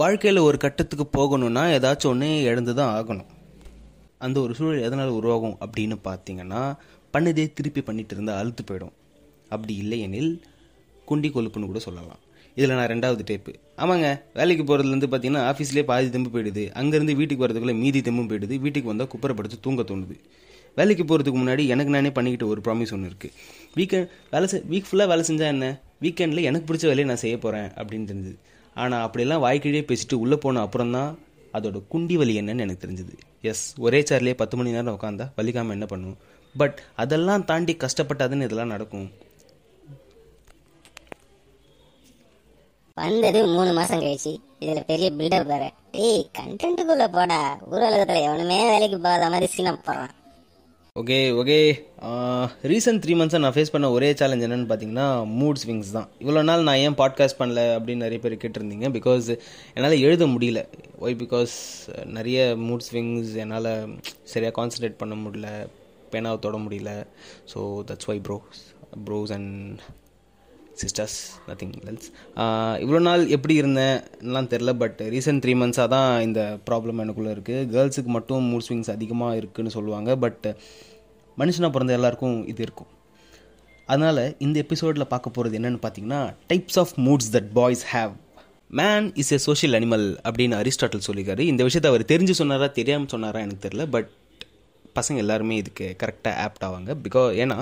வாழ்க்கையில் ஒரு கட்டத்துக்கு போகணும்னா ஏதாச்சும் ஒன்று இழந்து தான் ஆகணும். அந்த ஒரு சூழல் எதனால் உருவாகும் அப்படின்னு பார்த்தீங்கன்னா பண்ணதே திருப்பி பண்ணிட்டு இருந்தால் அழுத்து போயிடும். அப்படி இல்லையெனில் குண்டி கொழுப்புன்னு கூட சொல்லலாம். இதில் நான் ரெண்டாவது டேப்பு. ஆமாங்க வேலைக்கு போகிறதுலேருந்து பார்த்தீங்கன்னா ஆஃபீஸ்லேயே பாதி தெம்பு போயிடுது. அங்கேருந்து வீட்டுக்கு வரதுக்குள்ளே மீதி தெம்பும் போயிடுது. வீட்டுக்கு வந்தால் குப்பரப்படுத்து தூங்க தோணுது. வேலைக்கு போகிறதுக்கு முன்னாடி எனக்கு நானே பண்ணிக்கிட்ட ஒரு ப்ராமிஸ் ஒன்று இருக்குது வீக்கெண்ட் வேலை செ வீக் ஃபுல்லாக வேலை செஞ்சால் என்ன? வீக்கெண்டில் எனக்கு பிடிச்ச வேலையை நான் செய்ய போகிறேன் அப்படின்னு தெரிஞ்சுது. ஆனால் அப்படியெல்லாம் வாய்க்கிழியே பேசிட்டு உள்ளே போன அப்புறம் தான் அதோட குண்டி வலி என்னன்னு எனக்கு தெரிஞ்சது. எஸ் ஒரே சேர்லேயே பத்து மணி நேரம் உட்காந்தா வலிக்காமல் என்ன பண்ணும்? பட் அதெல்லாம் தாண்டி கஷ்டப்பட்டாதுன்னு இதெல்லாம் நடக்கும்? வந்தது மூணு மாசம் கழிச்சு. இதுல பெரிய பில்டப் வேற. டேய் கண்டென்ட்டுக்குள்ள போடா. ஊரகத்துல எவனுமே வேலைக்கு போகாத மாதிரி சீனம் போடுறான் ஓகே ஓகே. ரீசன்ட் த்ரீ மந்த்ஸாக நான் ஃபேஸ் பண்ண ஒரே சேலஞ்ச் என்னென்னு பார்த்தீங்கன்னா மூட் ஸ்விங்ஸ் தான். இவ்வளோ நாள் நான் ஏன் பாட்காஸ்ட் பண்ணல அப்படின்னு நிறைய பேர் கேட்டிருந்தீங்க. பிகாஸ் என்னால் எழுத முடியல. ஒய் பிகாஸ் நிறைய மூட் ஸ்விங்ஸ் என்னால் சரியாக கான்சன்ட்ரேட் பண்ண முடியல. பேனாவை தொட முடியல. So that's why bros bros and sisters nothing else இவ்வளோ நாள் எப்படி இருந்தேன்லாம் தெரில பட் ரீசெண்ட் த்ரீ மந்த்ஸாக தான் இந்த ப்ராப்ளம் எனக்குள்ளே இருக்குது கேர்ள்ஸுக்கு மட்டும் மூட் ஸ்விங்ஸ் அதிகமாக இருக்குன்னு சொல்லுவாங்க. பட் மனுஷனாக பிறந்த எல்லாருக்கும் இது இருக்கும். அதனால் இந்த எபிசோடில் பார்க்க போகிறது என்னென்னு பார்த்தீங்கன்னா types of moods that boys have man is a social animal அப்படின்னு அரிஸ்டாட்டில் சொல்லியிருக்காரு. இந்த விஷயத்தை அவர் தெரிஞ்சு சொன்னாரா தெரியாமல் சொன்னாரா எனக்கு தெரில பட் பசங்க எல்லாருமே இதுக்கு கரெக்டாக ஆப்ட் ஆவாங்க. பிகாஸ் ஏன்னா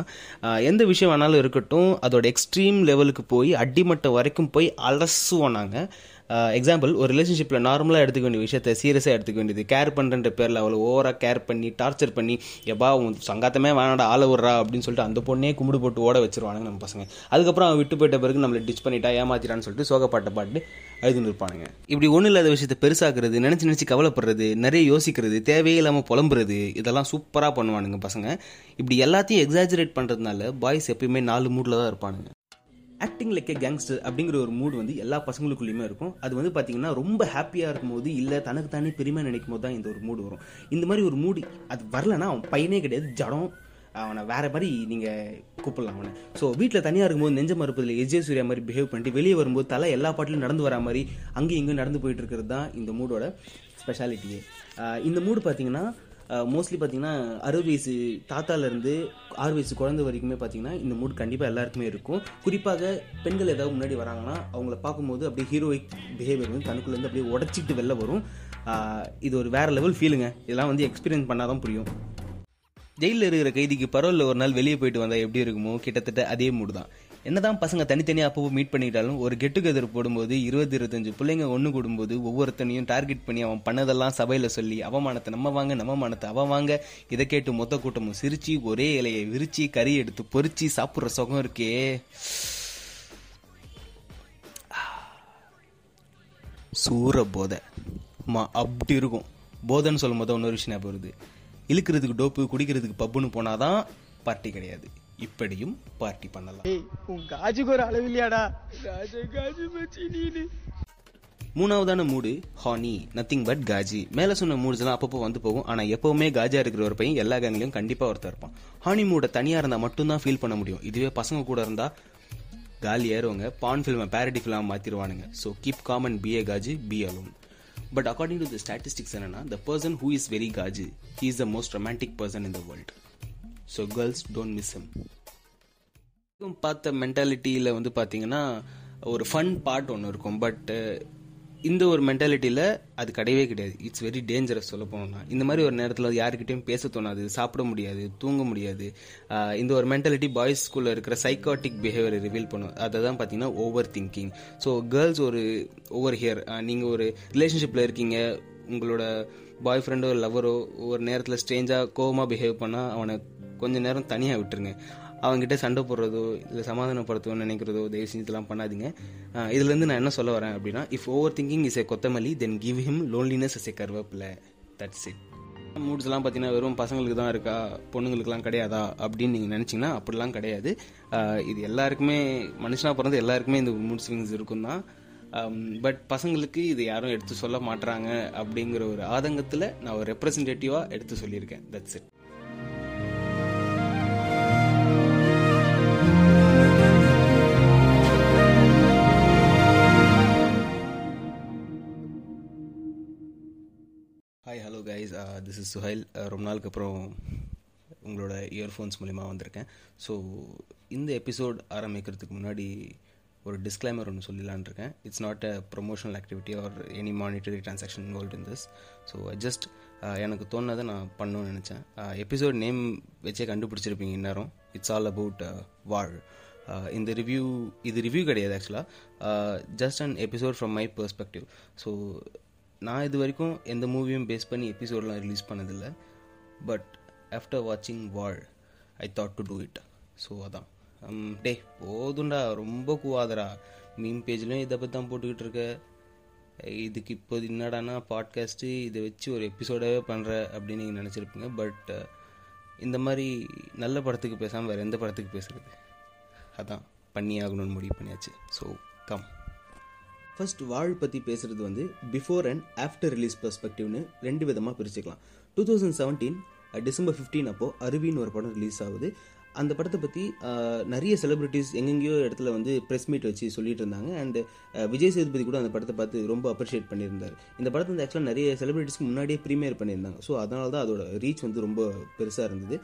எந்த விஷயம் வேணாலும் இருக்கட்டும் அதோட எக்ஸ்ட்ரீம் லெவலுக்கு போய் அடிமட்டம் வரைக்கும் போய் அலசுவோம் நாங்கள் Uh, எக்ஸாம்பிள் ஒரு ரிலேஷன்ஷிப்பில் நார்மலாக எடுத்துக்க வேண்டிய விஷயத்தை சீரியஸாக எடுத்துக்க வேண்டியது. கேர் பண்ணுறன்ற பேரில் அவளை ஓவராக கேர் பண்ணி டார்ச்சர் பண்ணி எப்பா உன் சங்காத்தமே வேணாடா ஆள விட்றா அப்படின்னு சொல்லிட்டு அந்த பொண்ணே கும்பிடு போட்டு ஓட வச்சிருவானுங்க நம்ம பசங்க. அதுக்கப்புறம் அவன் விட்டு போயிட்ட பிறகு நம்மளை டிச் பண்ணிட்டா ஏமாத்திட்டான்னு சொல்லிட்டு சோகப்பாட்டை பாட்டு அழுதுன்னு இருப்பானுங்க. இப்படி ஒன்றும் இல்லாத விஷயத்தை பெருசாக்குறது நினச்சி நினச்சி கவலைப்படுறது நிறைய யோசிக்கிறது தேவையில்லாமல் புலம்புறது இதெல்லாம் சூப்பராக பண்ணுவானுங்க பசங்க. இப்படி எல்லாத்தையும் எக்ஸாஜரேட் பண்ணுறதுனால பாய்ஸ் எப்பயுமே நாலு மூடில் தான் இருப்பானுங்க. ஆக்டிங் லைக் ஏ கேங்ஸ்டர் அப்படிங்கிற ஒரு மூடு வந்து எல்லா பசங்களுக்குள்ளேயுமே இருக்கும். அது வந்து பார்த்தீங்கன்னா ரொம்ப ஹாப்பியாக இருக்கும்போது இல்லை தனக்கு தானே பெருமை நினைக்கும் போது தான் இந்த ஒரு மூடு வரும். இந்த மாதிரி ஒரு மூடு அது வரலன்னா அவன் பையனே கிடையாது ஜடம். அவனை வேற மாதிரி நீங்கள் கூப்பிடலாம் அவனை. ஸோ வீட்டில் தனியாக இருக்கும்போது நெஞ்ச மறுப்பதில் எஜே சூர்யா மாதிரி பிஹேவ் பண்ணிட்டு வெளியே வரும்போது தலை எல்லா பாட்டிலும் நடந்து வரா மாதிரி அங்கேயும் இங்கேயும் நடந்து போயிட்டு இருக்கிறது தான் இந்த மூடோட ஸ்பெஷாலிட்டியே இந்த மூடு பார்த்தீங்கன்னா மோஸ்ட்லி பார்த்தீங்கன்னா அறுபது வயசு தாத்தாலேருந்து ஆறு வயசு குழந்தை வரைக்குமே பார்த்தீங்கன்னா இந்த மூட் கண்டிப்பாக எல்லாருக்குமே இருக்கும். குறிப்பாக பெண்கள் ஏதாவது முன்னாடி வராங்கன்னா அவங்கள பார்க்கும்போது அப்படியே ஹீரோயிக் பிஹேவியர் வந்து தனக்குள்ளேருந்து அப்படியே உடச்சிட்டு வெளில வரும். இது ஒரு வேற லெவல் ஃபீலுங்க இதெல்லாம் வந்து எக்ஸ்பீரியன்ஸ் பண்ணால் தான் புரியும். ஜெயிலில் இருக்கிற கைதிக்கு பரவல்ல ஒரு நாள் வெளியே போயிட்டு வந்தால் எப்படி இருக்குமோ? கிட்டத்தட்ட அதே மூடு தான். என்னதான் பசங்க தனித்தனியாக அப்பப்போ மீட் பண்ணிட்டாலும் ஒரு கெட் டுகெதர் போடும்போது இருபது இருபத்தஞ்சு பிள்ளைங்க ஒன்று கூடும்போது ஒவ்வொருத்தனையும் டார்கெட் பண்ணி அவன் பண்ணதெல்லாம் சபையில் சொல்லி அவமானத்தை நம்ம வாங்க நம்ம மானத்தை அவன் வாங்க இதை கேட்டு மொத்த கூட்டமும் சிரிச்சு ஒரே இலையை விரிச்சு கறி எடுத்து பொறிச்சு சாப்பிட்ற சுகம் இருக்கே. சூற போதை. மா அப்படி இருக்கும். போதைன்னு சொல்லும் போது இன்னொரு விஷயம் ஞாபகம் வருது. இழுக்கிறதுக்கு டோப்பு குடிக்கிறதுக்கு பப்புன்னு போனாதான் பார்ட்டி கிடையாது. இப்படியும் பார்ட்டி பண்ணலாம். உன் காஜுக்கு ஒரு அளவில்லையாடா மூணாவதான மூடு ஹானி நத்திங் பட் காஜி. மேலே சொன்ன மூட்ஸ் எல்லாம் அப்பப்போ வந்து போகும். ஆனால் எப்பவுமே காஜா இருக்கிற ஒரு பையன் எல்லா கேங்லையும் கண்டிப்பாக ஒருத்தர் இருப்பான். ஹானி மூட தனியாக இருந்தால் மட்டும்தான் ஃபீல் பண்ண முடியும். இதுவே பசங்க கூட இருந்தால் காலி ஏறுவாங்க பான் ஃபில்மை பேரடி ஃபில்மாக மாற்றிடுவானுங்க so keep calm and be a Qazi be alone but according to the statistics என்னன்னா the person who is very Qazi he is the most romantic person in the world so girls don't miss them பார்த்த மென்டாலிட்டியில் வந்து பார்த்தீங்கன்னா ஒரு fun part ஒன்று இருக்கும். But இந்த ஒரு மென்டாலிட்டியில் அது கிடையவே கிடையாது. இட்ஸ் வெரி டேஞ்சரஸ் சொல்ல போனோம்னா இந்த மாதிரி ஒரு நேரத்தில் யாருக்கிட்டையும் பேச தோணாது. சாப்பிட முடியாது. தூங்க முடியாது. இந்த ஒரு மென்டாலிட்டி பாய்ஸ் ஸ்கூலில் இருக்கிற சைக்காட்டிக் பிஹேவியர் ரிவீல் பண்ணும். அதை தான் பார்த்தீங்கன்னா ஓவர் திங்கிங் ஸோ கேர்ள்ஸ் ஒரு ஓவர் ஹியர் நீங்கள் ஒரு ரிலேஷன்ஷிப்பில் இருக்கீங்க. உங்களோட பாய் ஃப்ரெண்டோ லவரோ ஒரு நேரத்தில் ஸ்ட்ரேஞ்சாக கோவமாக பிஹேவ் பண்ணால் அவனை கொஞ்ச நேரம் தனியாக விட்டுருங்க. அவங்ககிட்ட சண்டை போடுறதோ இல்லை சமாதானப்படுத்தணும்னு நினைக்கிறதோ தயவு செஞ்சு இதெல்லாம் பண்ணாதீங்க. இதுலேருந்து நான் என்ன சொல்ல வரேன் அப்படின்னா if over thinking is a kothamalli then give him loneliness is a karuveppilai. That's it மூட்ஸ்லாம் பார்த்தீங்கன்னா வெறும் பசங்களுக்கு தான் இருக்கா பொண்ணுங்களுக்குலாம் கிடையாதா அப்படின்னு நீங்கள் நினச்சிங்கன்னா அப்படிலாம் கிடையாது. இது எல்லாருக்குமே மனுஷனாக பிறந்து எல்லாருக்குமே இந்த மூட் ஸ்விங்ஸ் இருக்கும் தான் பட் பசங்களுக்கு இது யாரும் எடுத்து சொல்ல மாட்றாங்க அப்படிங்கிற ஒரு ஆதங்கத்தில் நான் ஒரு ரெப்ரசன்டேட்டிவாக எடுத்து சொல்லியிருக்கேன். That's it hi hello guys this is Suhail ரொம்ப நாளுக்கு அப்புறம் உங்களோட இயர்ஃபோன்ஸ் மூலிமா வந்திருக்கேன். ஸோ இந்த எபிசோட் ஆரம்பிக்கிறதுக்கு முன்னாடி ஒரு டிஸ்க்ளைமர் ஒன்று சொல்லிடலான் இருக்கேன். It's not a promotional activity or any monetary transaction involve in this so just எனக்கு தோணுனதை நான் பண்ணணும்னு நினச்சேன். எபிசோட் நேம் வச்சே கண்டுபிடிச்சிருப்பீங்க இந்நேரம். It's all about Vaazhl. Uh, இந்த ரிவ்யூ இது ரிவ்யூ கிடையாது ஆக்சுவலாக just an episode from my perspective so நான் இது வரைக்கும் எந்த மூவியும் பேஸ் பண்ணி எபிசோடெலாம் ரிலீஸ் பண்ணதில்லை. பட் ஆஃப்டர் வாட்சிங் Vaazhl I thought to do it so அதான். டே போதுண்டா ரொம்ப கூவாதரா மீம் பேஜ்லையும் இதை பற்றி தான் போட்டுக்கிட்டு இருக்க. இதுக்கு இப்போ என்னடானா பாட்காஸ்ட்டு இதை வச்சு ஒரு எபிசோடாகவே பண்ணுற அப்படின்னு நீங்கள் நினச்சிருப்பீங்க. பட் இந்த மாதிரி நல்ல படத்துக்கு பேசாமல் வேறு எந்த படத்துக்கு பேசுகிறது அதான். பண்ணி ஆகணும்னு முடிவு பண்ணியாச்சு. ஸோ கம் ஃபர்ஸ்ட் வாழ் பற்றி பேசுகிறது வந்து பிஃபோர் அண்ட் ஆஃப்டர் ரிலீஸ் பெர்ஸ்பெக்டிவ்னு ரெண்டு விதமாக பிரிச்சுக்கலாம். Two thousand seventeen December fifteen அப்போது அருவின்னு ஒரு படம் ரிலீஸ் ஆகுது. அந்த படத்தை பற்றி நிறைய செலிபிரிட்டிஸ் எங்கெங்கேயோ இடத்துல வந்து ப்ரெஸ் மீட் வச்சு சொல்லிட்டு இருந்தாங்க. அண்ட் விஜய் சேதுபதி கூட அந்த படத்தை பார்த்து ரொம்ப அப்ரிஷியேட் பண்ணியிருந்தார். இந்த படத்தை வந்து ஆக்சுவலாக நிறைய செலிபிரிட்டிஸ்க்கு முன்னாடியே ப்ரீமியர் பண்ணியிருந்தாங்க. ஸோ அதனால தான் அதோட ரீச் வந்து ரொம்ப பெருசாக இருந்தது.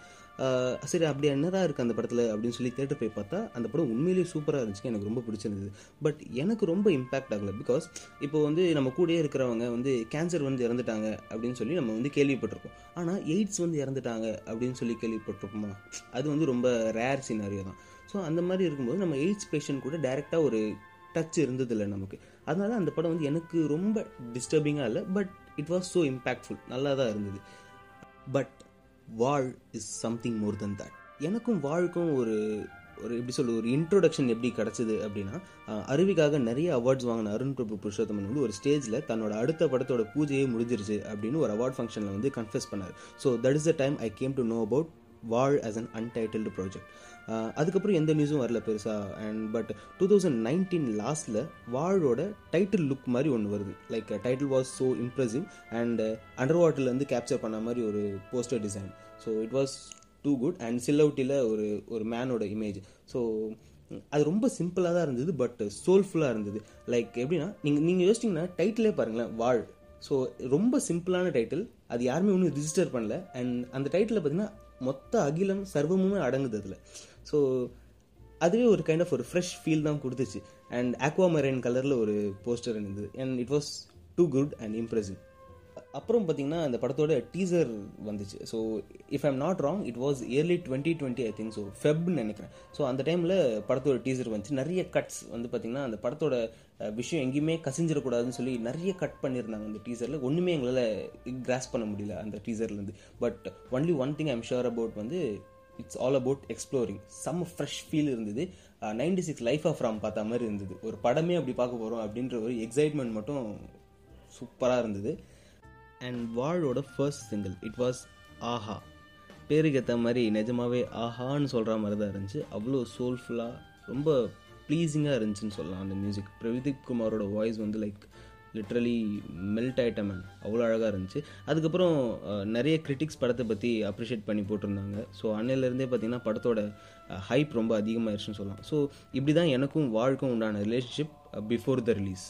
சரி அப்படி என்னதான் இருக்குது அந்த படத்தில் அப்படின்னு சொல்லி தேட்டர் போய் பார்த்தா அந்த படம் உண்மையிலேயே சூப்பராக இருந்துச்சு எனக்கு ரொம்ப பிடிச்சிருந்தது. பட் எனக்கு ரொம்ப இம்பாக்ட் ஆகலை. பிகாஸ் இப்போ வந்து நம்ம கூடயே இருக்கிறவங்க வந்து கேன்சர் வந்து இறந்துட்டாங்க அப்படின்னு சொல்லி நம்ம வந்து கேள்விப்பட்டிருக்கோம் ஆனால் எய்ட்ஸ் வந்து இறந்துட்டாங்க அப்படின்னு சொல்லி கேள்விப்பட்டிருப்போமா? அது வந்து ரொம்ப ரேர் சினாரியோ தான். ஸோ அந்த மாதிரி இருக்கும்போது நம்ம எய்ட்ஸ் பேஷண்ட் கூட டைரெக்டாக ஒரு டச் இருந்ததில்லை நமக்கு. அதனால அந்த படம் வந்து எனக்கு ரொம்ப டிஸ்டர்பிங்காக இல்லை but it was so impactful நல்லா தான் இருந்தது. But Vaazhl is something more then that எனக்கும் வாழ்க்கும் ஒரு ஒரு எப்படி சொல்ல ஒரு இன்ட்ரோடக்ஷன் எப்படி கிடச்சிது அப்படின்னா அருவிக்காக நிறைய அவார்ட்ஸ் வாங்கின அருண் பிரபு புருஷோத்தமன் வந்து ஒரு ஸ்டேஜில் தன்னோட அடுத்த படத்தோட பூஜையே முடிஞ்சிருச்சு அப்படின்னு ஒரு அவார்ட் ஃபங்க்ஷனில் வந்து கன்ஃபெஸ் பண்ணார். So that is the time I came to know about Vaazhl as an untitled project அதுக்கப்புறம் எந்த நியூஸும் வரல பெருசாக and but two thousand nineteen லாஸ்ட்டில் வாழோட டைட்டில் லுக் மாதிரி ஒன்று வருது. Like title was so impressive and under வாட்டர்லேருந்து capture பண்ண மாதிரி ஒரு poster design so it was too good and சில்லவுட்டியில் ஒரு ஒரு மேனோட இமேஜ் ஸோ அது ரொம்ப சிம்பிளாக தான் இருந்தது பட் சோல்ஃபுல்லாக இருந்தது. லைக் எப்படின்னா நீங்கள் நீங்கள் யோசிச்சிங்கன்னா டைட்டிலே பாருங்களேன் வாழ். ஸோ ரொம்ப சிம்பிளான டைட்டில் அது யாருமே ஒன்றும் ரிஜிஸ்டர் பண்ணல. அண்ட் அந்த டைட்டில் பார்த்தீங்கன்னா மொத்த அகிலம் சர்வமுமே அடங்குது அதில். ஸோ அதுவே ஒரு கைண்ட் ஆஃப் ஒரு ஃப்ரெஷ் ஃபீல் தான் கொடுத்துச்சு. அண்ட் ஆக்வாமரைன் கலரில் ஒரு போஸ்டர் இருந்தது. And it was too good and impressive அப்புறம் பார்த்தீங்கன்னா அந்த படத்தோட டீசர் வந்துச்சு. So if I'm not wrong it was early twenty twenty I think so ஃபெப்னு நினைக்கிறேன். ஸோ அந்த டைமில் படத்தோட டீசர் வந்துச்சு. நிறைய கட்ஸ் வந்து பார்த்தீங்கன்னா அந்த படத்தோட விஷயம் எங்கேயுமே கசிஞ்சிடக்கூடாதுன்னு சொல்லி நிறைய கட் பண்ணியிருந்தாங்க அந்த டீசரில் ஒன்றுமே எங்களால் கிராஸ் பண்ண முடியல அந்த டீசர்லேருந்து but only one thing I'm sure about வந்து it's all about exploring some fresh feel இருந்தது. Ninety six life of Ram பார்த்த மாதிரி இருந்தது. ஒரு படமே அப்படி பார்க்க போகிறோம் அப்படின்ற ஒரு எக்ஸைட்மெண்ட் மட்டும் சூப்பராக இருந்தது. And வாழோட first single it was Aaha பேருக்கு ஏற்ற மாதிரி நிஜமாவே ஆஹான்னு சொல்கிற மாதிரி தான் இருந்துச்சு. அவ்வளோ சோல்ஃபுல்லாக ரொம்ப ப்ளீஸிங்காக இருந்துச்சுன்னு சொல்லலாம் அந்த மியூசிக் பிரதீப் குமாரோட வாய்ஸ் வந்து like literally melt item man அவ்வளோ அழகாக இருந்துச்சு. அதுக்கப்புறம் நிறைய கிரிட்டிக்ஸ் படத்தை பற்றி அப்ரிஷியேட் பண்ணி போட்டிருந்தாங்க. ஸோ அன்னையிலேருந்தே பார்த்தீங்கன்னா படத்தோட ஹைப் ரொம்ப அதிகமாகிடுச்சுன்னு சொல்லலாம். ஸோ இப்படி தான் எனக்கும் வாழ்க்கும் உண்டான relationship before the release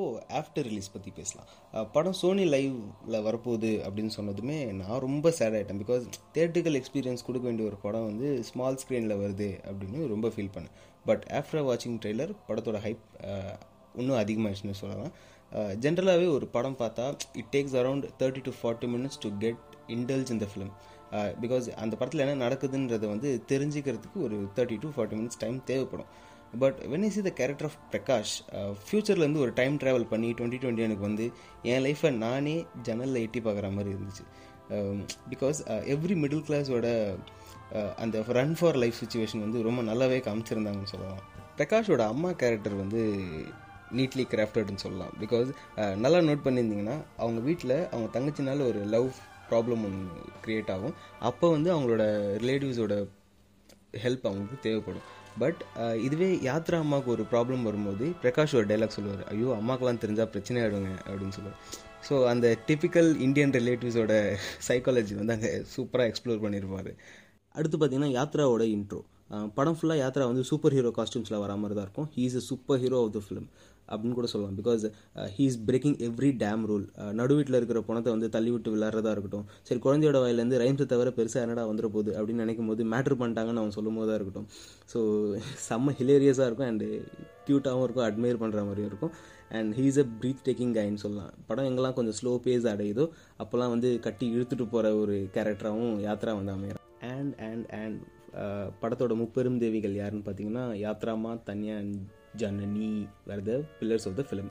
or after release பற்றி பேசலாம். படம் சோனி லைவில் வரப்போகுது அப்படின்னு சொன்னதுமே நான் ரொம்ப சேட் ஆகிட்டேன் பிகாஸ் தேட்டரிக்கல் எக்ஸ்பீரியன்ஸ் கொடுக்க வேண்டிய ஒரு படம் வந்து ஸ்மால் ஸ்க்ரீனில் வருது அப்படின்னு ரொம்ப ஃபீல் பண்ணேன். பட் ஆஃப்டர் வாட்சிங் ட்ரெய்லர் படத்தோட ஹைப் இன்னும் அதிகமாகிடுச்சுன்னு சொல்லலாம். ஜென்ரலாகவே ஒரு படம் பார்த்தா it takes around thirty to forty minutes to get indulge இந்த ஃபிலிம் பிகாஸ் அந்த படத்தில் என்ன நடக்குதுன்றதை வந்து தெரிஞ்சுக்கிறதுக்கு ஒரு thirty to forty minutes time தேவைப்படும். But when is the character of Prakash ஃப்யூச்சர்லேருந்து ஒரு டைம் ட்ராவல் பண்ணி டுவெண்ட்டி டுவெண்ட்டி எனக்கு வந்து என் லைஃப்பை நானே ஜன்னலில் எட்டி பார்க்குற மாதிரி இருந்துச்சு. பிகாஸ் எவ்ரி மிடில் கிளாஸோட அந்த ரன் ஃபார் லைஃப் சுச்சுவேஷன் வந்து ரொம்ப நல்லாவே காமிச்சிருந்தாங்கன்னு சொல்லலாம். பிரகாஷோட அம்மா கேரக்டர் வந்து நீட்லி கிராஃப்டட்னு சொல்லலாம். பிகாஸ் uh, நல்லா நோட் பண்ணியிருந்தீங்கன்னா அவங்க வீட்டில் அவங்க தங்கச்சினால ஒரு லவ் ப்ராப்ளம் ஒன்று க்ரியேட் ஆகும். அப்போ வந்து அவங்களோட ரிலேட்டிவ்ஸோட ஹெல்ப் அவங்களுக்கு தேவைப்படும். பட் இதுவே யாத்ரா அம்மாவுக்கு ஒரு ப்ராப்ளம் வரும்போது பிரகாஷ் ஒரு டைலாக் சொல்லுவார் ஐயோ அம்மாக்கெல்லாம் தெரிஞ்சால் பிரச்சனை ஆகிடுங்க அப்படின்னு சொல்லுவார். ஸோ அந்த டிப்பிக்கல் இந்தியன் ரிலேட்டிவ்ஸோட சைக்காலஜி வந்து அங்கே சூப்பராக எக்ஸ்ப்ளோர் பண்ணியிருப்பார் அடுத்து பார்த்தீங்கன்னா யாத்ராவோட இன்ட்ரோ படம் ஃபுல்லாக யாத்ரா வந்து சூப்பர் ஹீரோ காஸ்டியூம்ஸில் வர மாதிரி தான் இருக்கும். He is a super hero of the film அப்படின்னு கூட சொல்லலாம். Because he is breaking every damn rule நடுவீட்டில் இருக்கிற பணத்தை வந்து தள்ளி விட்டு விளாட்றதா இருக்கட்டும். சரி குழந்தையோட வாயிலேருந்து ரைம்ஸை தவிர பெருசாக என்னடா வந்துட போகுது அப்படின்னு நினைக்கும் போது மேட்ரு பண்ணிட்டாங்கன்னு அவன் சொல்லும் போதாக இருக்கட்டும். ஸோ செம்ம ஹிலேரியஸாக இருக்கும் அண்டு க்யூட்டாகவும் இருக்கும் அட்மையர் பண்ணுற மாதிரியும் இருக்கும். And he is a breath taking கைன்னு சொல்லலாம். படம் எங்கெல்லாம் கொஞ்சம் ஸ்லோ பேஸ் அடையுதோ அப்போல்லாம் வந்து கட்டி இழுத்துட்டு போகிற ஒரு கேரக்டராகவும் யாத்ரா வந்து அமையிறான். அண்ட் அண்ட் அண்ட் uh, படத்தோட முப்பெரும் தேவிகள் யாருன்னு பார்த்தீங்கன்னா யாத்ராமா Dhanya and Janani were the pillars of the film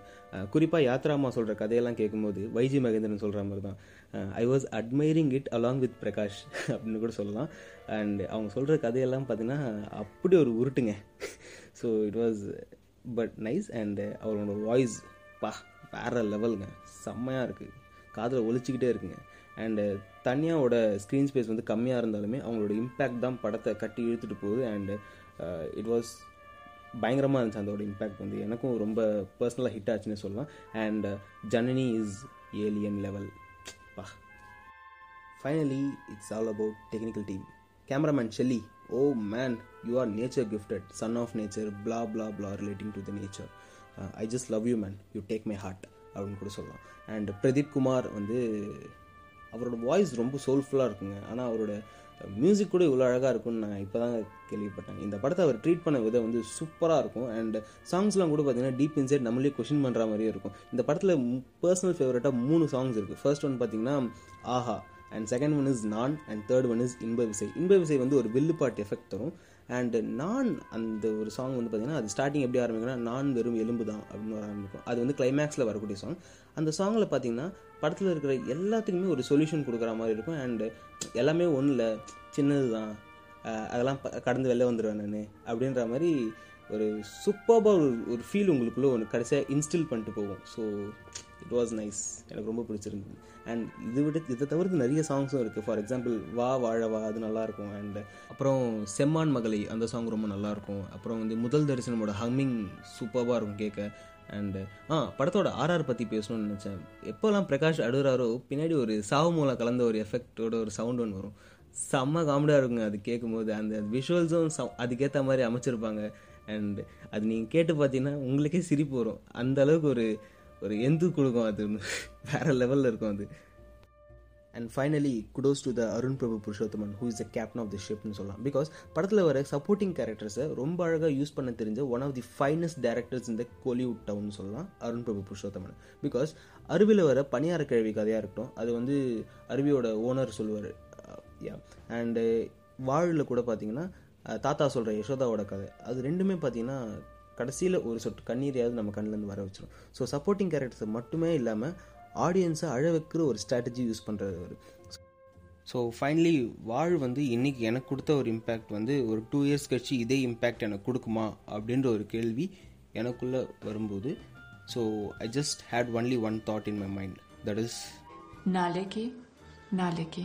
குறிப்பாக யாத்ராமா சொல்கிற கதையெல்லாம் கேட்கும்போது வைஜி மகேந்திரன் சொல்கிற மாதிரி தான் I was admiring it along with Prakash அப்படின்னு கூட சொல்லலாம். அண்ட் அவங்க சொல்கிற கதையெல்லாம் பார்த்தீங்கன்னா அப்படி ஒரு உருட்டுங்க. So it was but nice and அவரோட வாய்ஸ் பா வேற லெவலுங்க செம்மையாக இருக்குது காதில் ஒழிச்சிக்கிட்டே இருக்குங்க. அண்டு தனியாவோட ஸ்க்ரீன் ஸ்பேஸ் வந்து கம்மியாக இருந்தாலுமே அவங்களோட இம்பேக்ட் தான் படத்தை கட்டி இழுத்துட்டு போகுது. அண்டு இட் வாஸ் பயங்கரமாக இருந்துச்சு அதோட இம்பேக்ட் வந்து. எனக்கும் ரொம்ப பர்சனலாக ஹிட் ஆச்சுன்னு சொல்லலாம். And Janani is alien level பா. Finally it's all about technical team cameraman Shelly oh man you are nature gifted son of nature blah blah blah relating to the nature I just love you man you take my heart அப்படின்னு கூட சொல்லலாம். And Pradeep Kumar வந்து அவரோட voice ரொம்ப சோல்ஃபுல்லாக இருக்குங்க. ஆனால் அவரோட music கூட இவ்வளோ அழகாக இருக்கும்னு நான் இப்போ தான் கேள்விப்பட்டேன். இந்த படத்தை அவர் ட்ரீட் பண்ண விதம் வந்து சூப்பராக இருக்கும். அண்ட் சாங்ஸ்லாம் கூட பார்த்தீங்கன்னா டீப் இன்சைட் நம்மளே கொஷின் பண்ணுற மாதிரியே இருக்கும். இந்த படத்தில் பர்சனல் ஃபேவரட்டாக மூணு சாங்ஸ் இருக்குது ஃபர்ஸ்ட் ஒன் பார்த்தீங்கன்னா Aaha. And second one is Naan. And third one is Inba Visai. Inba விசை வந்து ஒரு வில்லுப்பாட்டு எஃபெக்ட் தரும். அண்டு நான் அந்த ஒரு சாங் வந்து பார்த்தீங்கன்னா அது ஸ்டார்டிங் எப்படி ஆரம்பிக்கும்னா நான் வெறும் எலும்பு தான் அப்படின்னு வர ஆரம்பிக்கும். அது வந்து கிளைமேக்ஸில் வரக்கூடிய சாங் அந்த சாங்கில் பார்த்தீங்கன்னா படத்தில் இருக்கிற எல்லாத்துக்குமே ஒரு சொல்யூஷன் கொடுக்குற மாதிரி இருக்கும். அண்டு எல்லாமே ஒன்றில் சின்னது தான். அதெல்லாம் ப- கடந்து வெளில வந்துடுவேன் நான் அப்படின்ற மாதிரி ஒரு சூப்பராக ஒரு ஒரு ஃபீல் உங்களுக்குள்ளே ஒன்று கடைசியாக இன்ஸ்டில் பண்ணிட்டு போகும். ஸோ இட் வாஸ் நைஸ் எனக்கு ரொம்ப பிடிச்சிருந்தது. அண்ட் இது விட இதை தவிர்த்து நிறைய சாங்ஸும் இருக்குது ஃபார் எக்ஸாம்பிள் வா வாழவா அது நல்லாயிருக்கும் அண்ட் அப்புறம் செம்மான் மகளை அந்த சாங் ரொம்ப நல்லாயிருக்கும் அப்புறம் வந்து முதல் தரிசனமோட ஹம்மிங் சூப்பராக இருக்கும் கேட்க அண்டு ஆ படத்தோட ஆர்ஆர் பற்றி பேசணும்னு நினச்சேன். எப்போல்லாம் பிரகாஷ் அடுறாரோ பின்னாடி ஒரு சாவு மூலம் கலந்த ஒரு எஃபெக்டோட ஒரு சவுண்ட் ஒன்று வரும். செம்ம காமெடியாக இருக்குங்க. அது கேட்கும்போது அந்த விஷுவல்ஸும் சவு அதுக்கேற்ற மாதிரி அமைச்சிருப்பாங்க. அண்ட் அது நீங்கள் கேட்டு பார்த்தீங்கன்னா உங்களுக்கே சிரிப்பு வரும். அந்த அளவுக்கு ஒரு ஒரு எந்து கொடுக்கும் அது. வேற லெவலில் இருக்கும் அது. And finally kudos to the Arun Prabu Purushothaman who is the captain of the ஷிப்னு சொல்லலாம். பிகாஸ் படத்தில் வர சப்போர்ட்டிங் கேரக்டர்ஸை ரொம்ப அழகாக யூஸ் பண்ண தெரிஞ்ச one of the finest directors இந்த கோலிவுட் டவுன் சொல்லலாம் அருண் பிரபு புருஷோத்தமன் பிகாஸ் அருவியில் வர பணியார கிழவி கதையாக இருக்கட்டும் அது வந்து அருவியோட ஓனர் சொல்லுவார். யா uh, அண்டு uh, வாழில் கூட பார்த்தீங்கன்னா uh, தாத்தா சொல்கிற யசோதாவோட கதை. அது ரெண்டுமே பார்த்தீங்கன்னா கடைசியில் ஒரு சொட்டு கண்ணீரையாவது நம்ம கண்ணிலேருந்து வர வச்சிடும் ஸோ சப்போர்ட்டிங் கேரக்டர்ஸ் மட்டுமே இல்லாமல் ஆடியன்ஸை அழ வைக்கிற ஒரு ஸ்ட்ராட்டஜி யூஸ் பண்ணுறது அவர். ஸோ ஃபைனலி வாழ் வந்து இன்றைக்கி எனக்கு கொடுத்த ஒரு இம்பேக்ட் வந்து ஒரு டூ இயர்ஸ் கழிச்சு இதே இம்பேக்ட் எனக்கு கொடுக்குமா அப்படின்ற ஒரு கேள்வி எனக்குள்ளே வரும்போது so I just had only one thought in my mind that is நாளைக்கு நாளைக்கு.